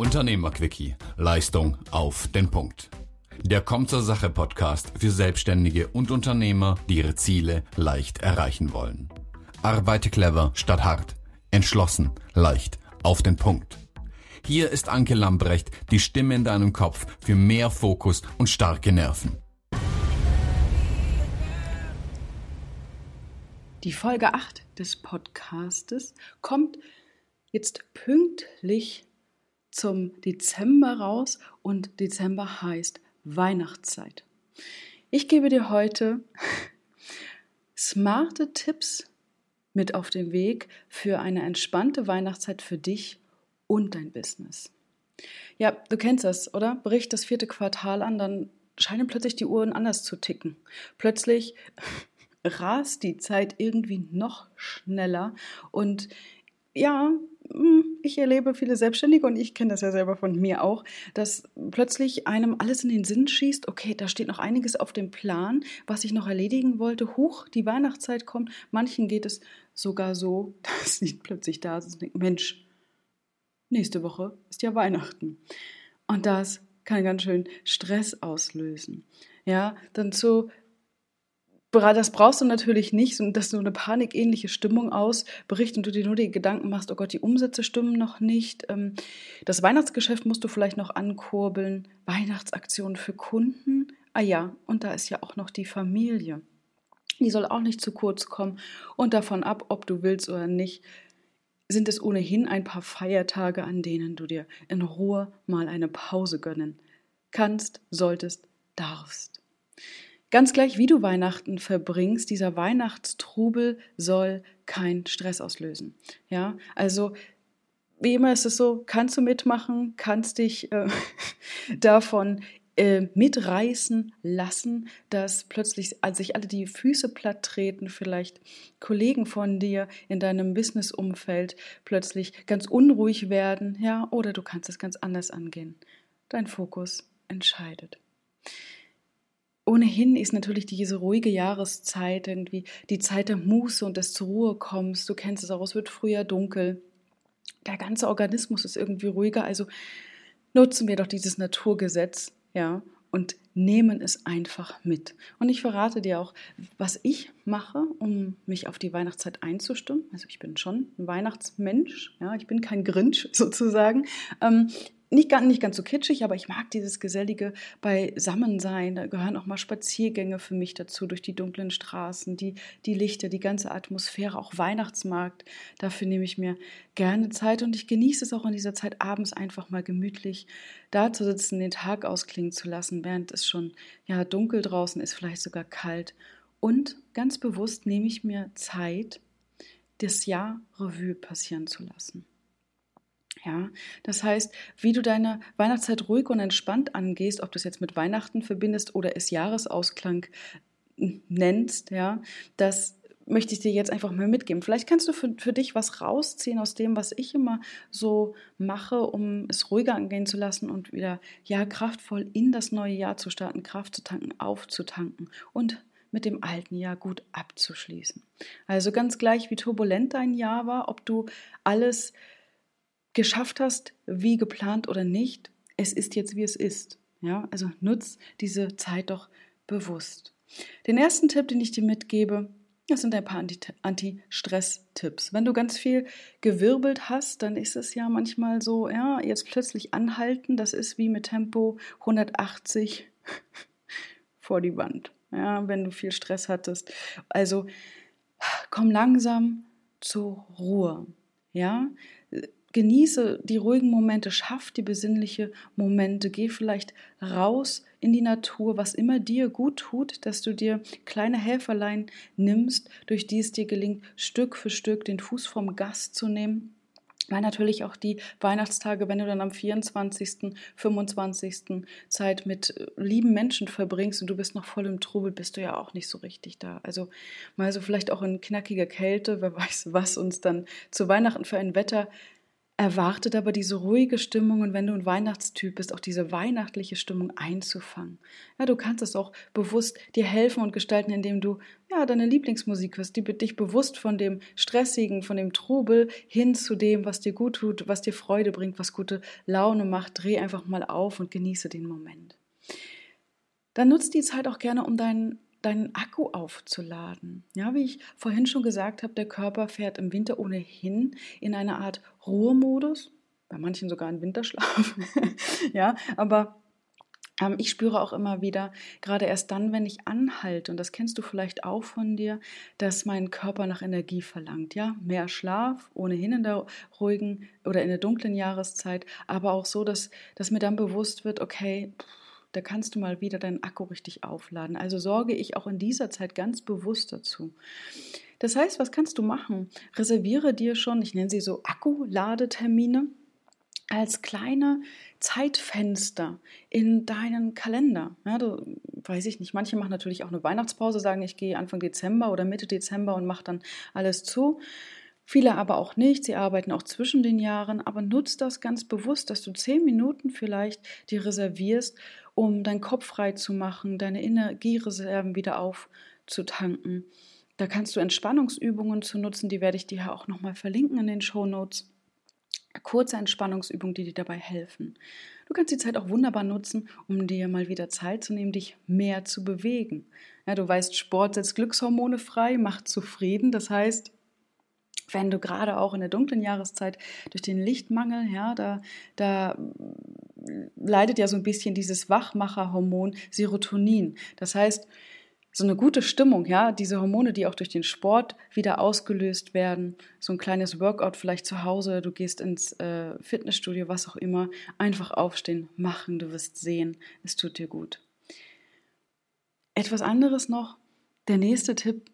Unternehmerquickie. Leistung auf den Punkt. Der Kommt zur Sache Podcast für Selbstständige und Unternehmer, die ihre Ziele leicht erreichen wollen. Arbeite clever statt hart. Entschlossen, leicht, auf den Punkt. Hier ist Anke Lambrecht, die Stimme in deinem Kopf für mehr Fokus und starke Nerven. Die Folge 8 des Podcastes kommt jetzt pünktlich zum Dezember raus und Dezember heißt Weihnachtszeit. Ich gebe dir heute smarte Tipps mit auf den Weg für eine entspannte Weihnachtszeit für dich und dein Business. Ja, du kennst das, oder? Bricht das vierte Quartal an, dann scheinen plötzlich die Uhren anders zu ticken. Plötzlich rast die Zeit irgendwie noch schneller und ja, hm, ich erlebe viele Selbstständige und ich kenne das ja selber von mir auch, dass plötzlich einem alles in den Sinn schießt, okay, da steht noch einiges auf dem Plan, was ich noch erledigen wollte. Huch, die Weihnachtszeit kommt. Manchen geht es sogar so, dass sie plötzlich da sind und denken, Mensch, nächste Woche ist ja Weihnachten. Und das kann ganz schön Stress auslösen. Ja, dann zu das brauchst du natürlich nicht, dass du eine panikähnliche Stimmung ausbricht und du dir nur die Gedanken machst, oh Gott, die Umsätze stimmen noch nicht. Ähm, das Weihnachtsgeschäft musst du vielleicht noch ankurbeln. Weihnachtsaktionen für Kunden. Ah ja, und da ist ja auch noch die Familie. Die soll auch nicht zu kurz kommen. Und davon ab, ob du willst oder nicht, sind es ohnehin ein paar Feiertage, an denen du dir in Ruhe mal eine Pause gönnen kannst, solltest, darfst. Ganz gleich, wie du Weihnachten verbringst, dieser Weihnachtstrubel soll keinen Stress auslösen. Ja, also wie immer ist es so, kannst du mitmachen, kannst dich äh, davon äh, mitreißen lassen, dass plötzlich sich alle die Füße platt treten, vielleicht Kollegen von dir in deinem Businessumfeld plötzlich ganz unruhig werden, ja, oder du kannst es ganz anders angehen. Dein Fokus entscheidet ohnehin ist natürlich diese ruhige Jahreszeit irgendwie die Zeit der Muße und des zur Ruhe kommst. Du kennst es auch, es wird früher dunkel. Der ganze Organismus ist irgendwie ruhiger. Also nutzen wir doch dieses Naturgesetz, ja, und nehmen es einfach mit. Und ich verrate dir auch, was ich mache, um mich auf die Weihnachtszeit einzustimmen. Also ich bin schon ein Weihnachtsmensch, ja, ich bin kein Grinch sozusagen. Ähm, nicht, ganz, nicht ganz so kitschig, aber ich mag dieses gesellige Beisammensein. Da gehören auch mal Spaziergänge für mich dazu durch die dunklen Straßen, die, die Lichter, die ganze Atmosphäre, auch Weihnachtsmarkt. Dafür nehme ich mir gerne Zeit und ich genieße es auch in dieser Zeit abends einfach mal gemütlich da zu sitzen, den Tag ausklingen zu lassen, während es schon ja dunkel draußen ist, vielleicht sogar kalt. Und ganz bewusst nehme ich mir Zeit, das Jahr Revue passieren zu lassen. Ja, das heißt, wie du deine Weihnachtszeit ruhig und entspannt angehst, ob du es jetzt mit Weihnachten verbindest oder es Jahresausklang nennst, ja, das möchte ich dir jetzt einfach mal mitgeben. Vielleicht kannst du für, für dich was rausziehen aus dem, was ich immer so mache, um es ruhiger angehen zu lassen und wieder ja kraftvoll in das neue Jahr zu starten, Kraft zu tanken, aufzutanken und mit dem alten Jahr gut abzuschließen. Also ganz gleich, wie turbulent dein Jahr war, ob du alles geschafft hast, wie geplant oder nicht, es ist jetzt, wie es ist. Ja, also nutz diese Zeit doch bewusst. Den ersten Tipp, den ich dir mitgebe, das sind ein paar Anti-Stress-Tipps. Wenn du ganz viel gewirbelt hast, dann ist es ja manchmal so, ja, jetzt plötzlich anhalten, das ist wie mit Tempo 180 vor die Wand. Ja, wenn du viel Stress hattest. Also komm langsam zur Ruhe. Ja, genieße die ruhigen Momente, schaff die besinnliche Momente, geh vielleicht raus in die Natur, was immer dir gut tut, dass du dir kleine Helferlein nimmst, durch die es dir gelingt, Stück für Stück den Fuß vom Gast zu nehmen. Weil natürlich auch die Weihnachtstage, wenn du dann am 24., 25. Zeit mit äh, lieben Menschen verbringst und du bist noch voll im Trubel, bist du ja auch nicht so richtig da. Also mal so vielleicht auch in knackiger Kälte, wer weiß, was uns dann zu Weihnachten für ein Wetter erwartet aber diese ruhige Stimmung und wenn du ein Weihnachtstyp bist, auch diese weihnachtliche Stimmung einzufangen. Ja, du kannst es auch bewusst dir helfen und gestalten, indem du ja deine Lieblingsmusik hörst, die dich bewusst von dem stressigen, von dem Trubel hin zu dem, was dir gut tut, was dir Freude bringt, was gute Laune macht, dreh einfach mal auf und genieße den Moment. Dann nutzt die Zeit auch gerne, um deinen deinen Akku aufzuladen. Ja, wie ich vorhin schon gesagt habe, der Körper fährt im Winter ohnehin in eine Art Ruhemodus, bei manchen sogar in Winterschlaf. ja, aber ähm, ich spüre auch immer wieder, gerade erst dann, wenn ich anhalte, und das kennst du vielleicht auch von dir, dass mein Körper nach Energie verlangt. Ja, mehr Schlaf, ohnehin in der ruhigen oder in der dunklen Jahreszeit, aber auch so, dass, dass mir dann bewusst wird, okay, pff, da kannst du mal wieder deinen Akku richtig aufladen. Also sorge ich auch in dieser Zeit ganz bewusst dazu. Das heißt, was kannst du machen? Reserviere dir schon, ich nenne sie so Akkuladetermine, als kleine Zeitfenster in deinen Kalender. Ja, du, weiß ich nicht, manche machen natürlich auch eine Weihnachtspause, sagen, ich gehe Anfang Dezember oder Mitte Dezember und mache dann alles zu. Viele aber auch nicht. Sie arbeiten auch zwischen den Jahren. Aber nutzt das ganz bewusst, dass du zehn Minuten vielleicht dir reservierst, um deinen Kopf frei zu machen, deine Energiereserven wieder aufzutanken. Da kannst du Entspannungsübungen zu nutzen, die werde ich dir auch nochmal verlinken in den Show Notes. Kurze Entspannungsübungen, die dir dabei helfen. Du kannst die Zeit auch wunderbar nutzen, um dir mal wieder Zeit zu nehmen, dich mehr zu bewegen. Ja, du weißt, Sport setzt Glückshormone frei, macht zufrieden. Das heißt, wenn du gerade auch in der dunklen Jahreszeit durch den Lichtmangel, ja, da, da leidet ja so ein bisschen dieses Wachmacherhormon Serotonin. Das heißt, so eine gute Stimmung, ja, diese Hormone, die auch durch den Sport wieder ausgelöst werden, so ein kleines Workout vielleicht zu Hause, du gehst ins äh, Fitnessstudio, was auch immer, einfach aufstehen, machen, du wirst sehen, es tut dir gut. Etwas anderes noch, der nächste Tipp,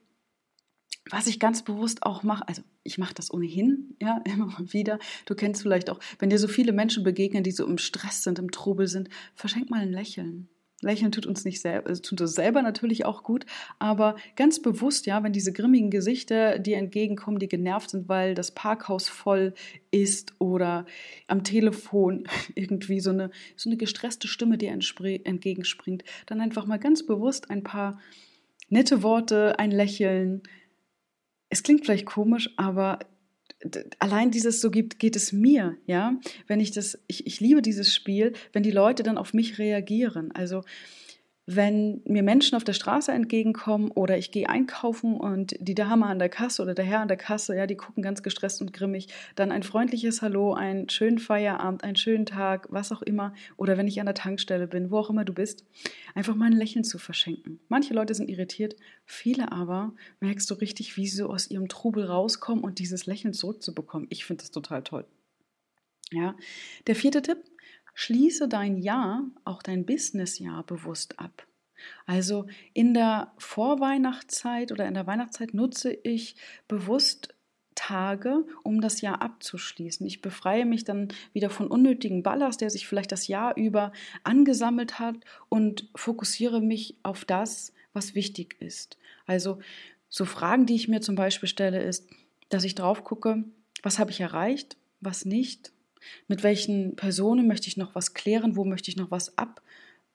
was ich ganz bewusst auch mache, also ich mache das ohnehin, ja, immer wieder. Du kennst vielleicht auch, wenn dir so viele Menschen begegnen, die so im Stress sind, im Trubel sind, verschenk mal ein Lächeln. Lächeln tut uns nicht selber, also tut uns selber natürlich auch gut, aber ganz bewusst, ja, wenn diese grimmigen Gesichter dir entgegenkommen, die genervt sind, weil das Parkhaus voll ist oder am Telefon irgendwie so eine, so eine gestresste Stimme dir entgegenspringt, dann einfach mal ganz bewusst ein paar nette Worte, ein Lächeln, es klingt vielleicht komisch, aber allein dieses so gibt, geht es mir, ja, wenn ich das, ich, ich liebe dieses Spiel, wenn die Leute dann auf mich reagieren. Also wenn mir Menschen auf der Straße entgegenkommen oder ich gehe einkaufen und die Dame an der Kasse oder der Herr an der Kasse, ja, die gucken ganz gestresst und grimmig, dann ein freundliches Hallo, einen schönen Feierabend, einen schönen Tag, was auch immer, oder wenn ich an der Tankstelle bin, wo auch immer du bist, einfach mal ein Lächeln zu verschenken. Manche Leute sind irritiert, viele aber merkst du richtig, wie sie so aus ihrem Trubel rauskommen und dieses Lächeln zurückzubekommen. Ich finde das total toll. Ja, der vierte Tipp, Schließe dein Jahr, auch dein Businessjahr bewusst ab. Also in der Vorweihnachtszeit oder in der Weihnachtszeit nutze ich bewusst Tage, um das Jahr abzuschließen. Ich befreie mich dann wieder von unnötigen Ballast, der sich vielleicht das Jahr über angesammelt hat und fokussiere mich auf das, was wichtig ist. Also so Fragen, die ich mir zum Beispiel stelle, ist, dass ich drauf gucke, was habe ich erreicht, was nicht, mit welchen Personen möchte ich noch was klären? Wo möchte ich noch was ab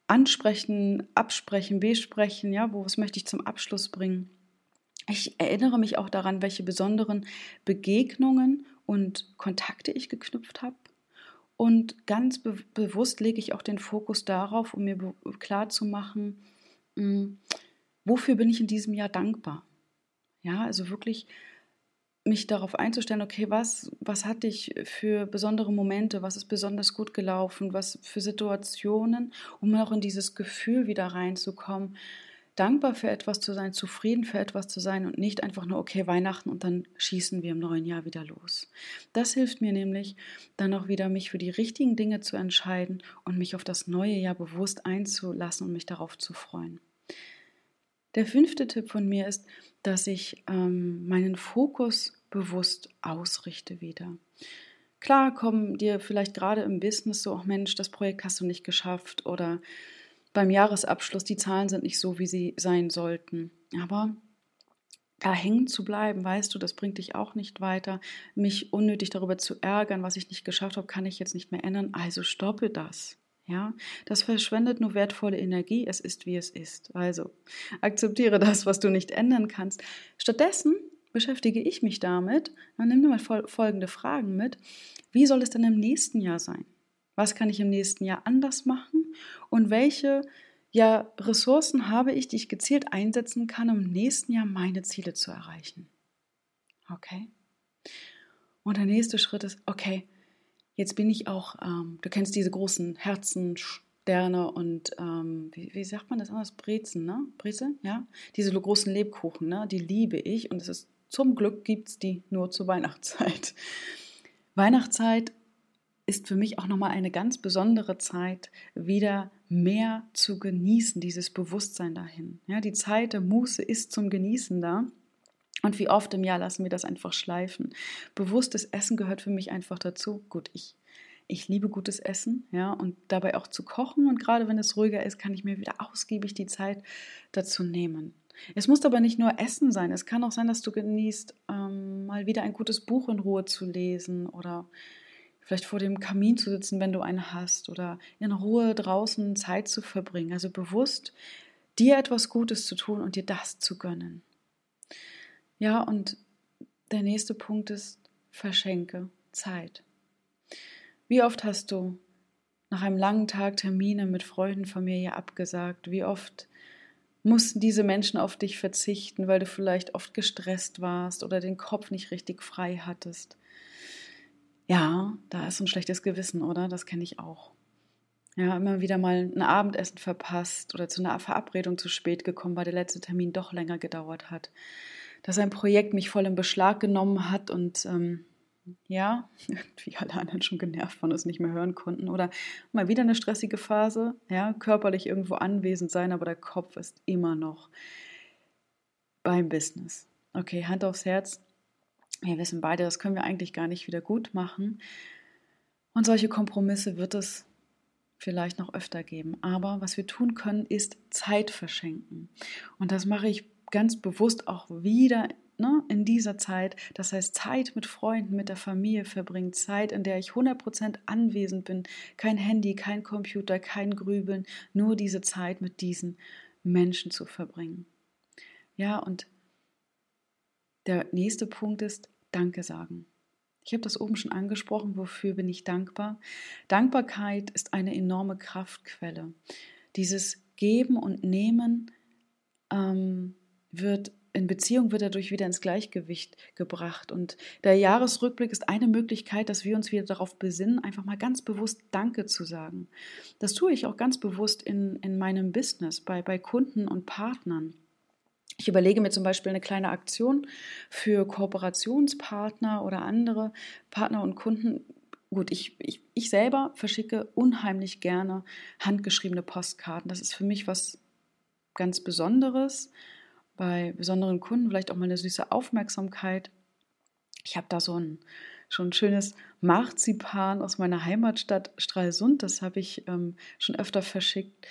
ansprechen, absprechen, besprechen? Ja, wo was möchte ich zum Abschluss bringen? Ich erinnere mich auch daran, welche besonderen Begegnungen und Kontakte ich geknüpft habe. Und ganz be bewusst lege ich auch den Fokus darauf, um mir klar zu machen, hm, wofür bin ich in diesem Jahr dankbar. Ja, also wirklich mich darauf einzustellen, okay, was, was hatte ich für besondere Momente, was ist besonders gut gelaufen, was für Situationen, um auch in dieses Gefühl wieder reinzukommen, dankbar für etwas zu sein, zufrieden für etwas zu sein und nicht einfach nur, okay, Weihnachten und dann schießen wir im neuen Jahr wieder los. Das hilft mir nämlich, dann auch wieder mich für die richtigen Dinge zu entscheiden und mich auf das neue Jahr bewusst einzulassen und mich darauf zu freuen. Der fünfte Tipp von mir ist, dass ich ähm, meinen Fokus bewusst ausrichte wieder. Klar kommen dir vielleicht gerade im Business so, oh Mensch, das Projekt hast du nicht geschafft oder beim Jahresabschluss, die Zahlen sind nicht so, wie sie sein sollten. Aber da hängen zu bleiben, weißt du, das bringt dich auch nicht weiter. Mich unnötig darüber zu ärgern, was ich nicht geschafft habe, kann ich jetzt nicht mehr ändern. Also stoppe das. Ja, das verschwendet nur wertvolle Energie. Es ist, wie es ist. Also akzeptiere das, was du nicht ändern kannst. Stattdessen beschäftige ich mich damit. Dann nimm dir mal folgende Fragen mit. Wie soll es denn im nächsten Jahr sein? Was kann ich im nächsten Jahr anders machen? Und welche ja, Ressourcen habe ich, die ich gezielt einsetzen kann, um im nächsten Jahr meine Ziele zu erreichen? Okay. Und der nächste Schritt ist, okay, Jetzt bin ich auch, ähm, du kennst diese großen Herzensterne und ähm, wie, wie, sagt man das anders? Brezen, ne? Brezel, ja? Diese großen Lebkuchen, ne? Die liebe ich und es ist zum Glück gibt es die nur zur Weihnachtszeit. Weihnachtszeit ist für mich auch nochmal eine ganz besondere Zeit, wieder mehr zu genießen, dieses Bewusstsein dahin. Ja, die Zeit der Muße ist zum Genießen da. Und wie oft im Jahr lassen wir das einfach schleifen. Bewusstes Essen gehört für mich einfach dazu. Gut, ich, ich liebe gutes Essen, ja, und dabei auch zu kochen. Und gerade wenn es ruhiger ist, kann ich mir wieder ausgiebig die Zeit dazu nehmen. Es muss aber nicht nur Essen sein. Es kann auch sein, dass du genießt, ähm, mal wieder ein gutes Buch in Ruhe zu lesen oder vielleicht vor dem Kamin zu sitzen, wenn du einen hast oder in Ruhe draußen Zeit zu verbringen. Also bewusst dir etwas Gutes zu tun und dir das zu gönnen. Ja, und der nächste Punkt ist, verschenke Zeit. Wie oft hast du nach einem langen Tag Termine mit Freunden, Familie abgesagt? Wie oft mussten diese Menschen auf dich verzichten, weil du vielleicht oft gestresst warst oder den Kopf nicht richtig frei hattest? Ja, da ist ein schlechtes Gewissen, oder? Das kenne ich auch. Ja, immer wieder mal ein Abendessen verpasst oder zu einer Verabredung zu spät gekommen, weil der letzte Termin doch länger gedauert hat dass ein Projekt mich voll in Beschlag genommen hat und ähm, ja, irgendwie alle anderen schon genervt von es nicht mehr hören konnten. Oder mal wieder eine stressige Phase, ja, körperlich irgendwo anwesend sein, aber der Kopf ist immer noch beim Business. Okay, Hand aufs Herz. Wir wissen beide, das können wir eigentlich gar nicht wieder gut machen. Und solche Kompromisse wird es vielleicht noch öfter geben. Aber was wir tun können, ist Zeit verschenken. Und das mache ich ganz bewusst auch wieder ne, in dieser Zeit, das heißt Zeit mit Freunden, mit der Familie verbringen, Zeit, in der ich 100% anwesend bin, kein Handy, kein Computer, kein Grübeln, nur diese Zeit mit diesen Menschen zu verbringen. Ja, und der nächste Punkt ist Danke sagen. Ich habe das oben schon angesprochen, wofür bin ich dankbar? Dankbarkeit ist eine enorme Kraftquelle. Dieses Geben und Nehmen ähm, wird in Beziehung wird dadurch wieder ins Gleichgewicht gebracht. Und der Jahresrückblick ist eine Möglichkeit, dass wir uns wieder darauf besinnen, einfach mal ganz bewusst Danke zu sagen. Das tue ich auch ganz bewusst in, in meinem Business, bei, bei Kunden und Partnern. Ich überlege mir zum Beispiel eine kleine Aktion für Kooperationspartner oder andere Partner und Kunden. Gut, ich, ich, ich selber verschicke unheimlich gerne handgeschriebene Postkarten. Das ist für mich was ganz Besonderes bei besonderen Kunden vielleicht auch mal eine süße Aufmerksamkeit. Ich habe da so ein schon ein schönes Marzipan aus meiner Heimatstadt Stralsund. Das habe ich ähm, schon öfter verschickt.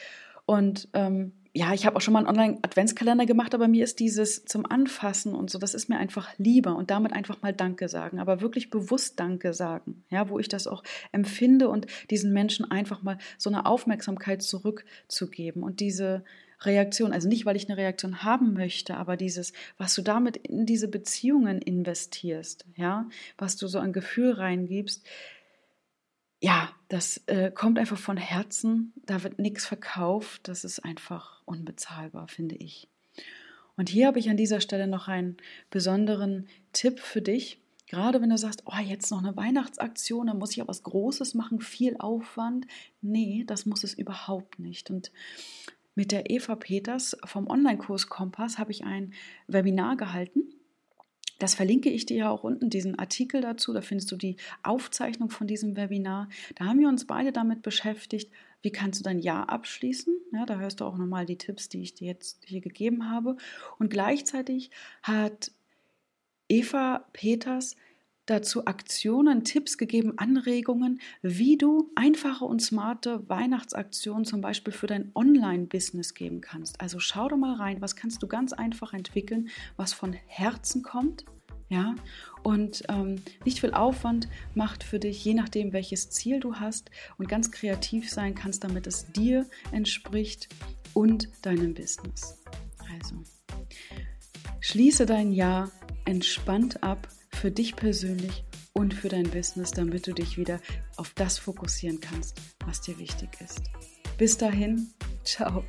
Und ähm, ja, ich habe auch schon mal einen Online-Adventskalender gemacht, aber mir ist dieses zum Anfassen und so, das ist mir einfach lieber und damit einfach mal Danke sagen, aber wirklich bewusst Danke sagen, ja, wo ich das auch empfinde und diesen Menschen einfach mal so eine Aufmerksamkeit zurückzugeben und diese Reaktion. Also nicht, weil ich eine Reaktion haben möchte, aber dieses, was du damit in diese Beziehungen investierst, ja, was du so an Gefühl reingibst, ja, das äh, kommt einfach von Herzen. Da wird nichts verkauft. Das ist einfach unbezahlbar, finde ich. Und hier habe ich an dieser Stelle noch einen besonderen Tipp für dich. Gerade wenn du sagst, oh, jetzt noch eine Weihnachtsaktion, da muss ich auch was Großes machen, viel Aufwand. Nee, das muss es überhaupt nicht. Und mit der Eva Peters vom Online-Kurs Kompass habe ich ein Webinar gehalten. Das verlinke ich dir ja auch unten, diesen Artikel dazu. Da findest du die Aufzeichnung von diesem Webinar. Da haben wir uns beide damit beschäftigt, wie kannst du dein Jahr abschließen. Ja, da hörst du auch nochmal die Tipps, die ich dir jetzt hier gegeben habe. Und gleichzeitig hat Eva Peters dazu Aktionen, Tipps gegeben, Anregungen, wie du einfache und smarte Weihnachtsaktionen zum Beispiel für dein Online-Business geben kannst. Also schau doch mal rein, was kannst du ganz einfach entwickeln, was von Herzen kommt ja, und ähm, nicht viel Aufwand macht für dich, je nachdem, welches Ziel du hast und ganz kreativ sein kannst, damit es dir entspricht und deinem Business. Also, schließe dein Jahr entspannt ab für dich persönlich und für dein Business, damit du dich wieder auf das fokussieren kannst, was dir wichtig ist. Bis dahin, ciao.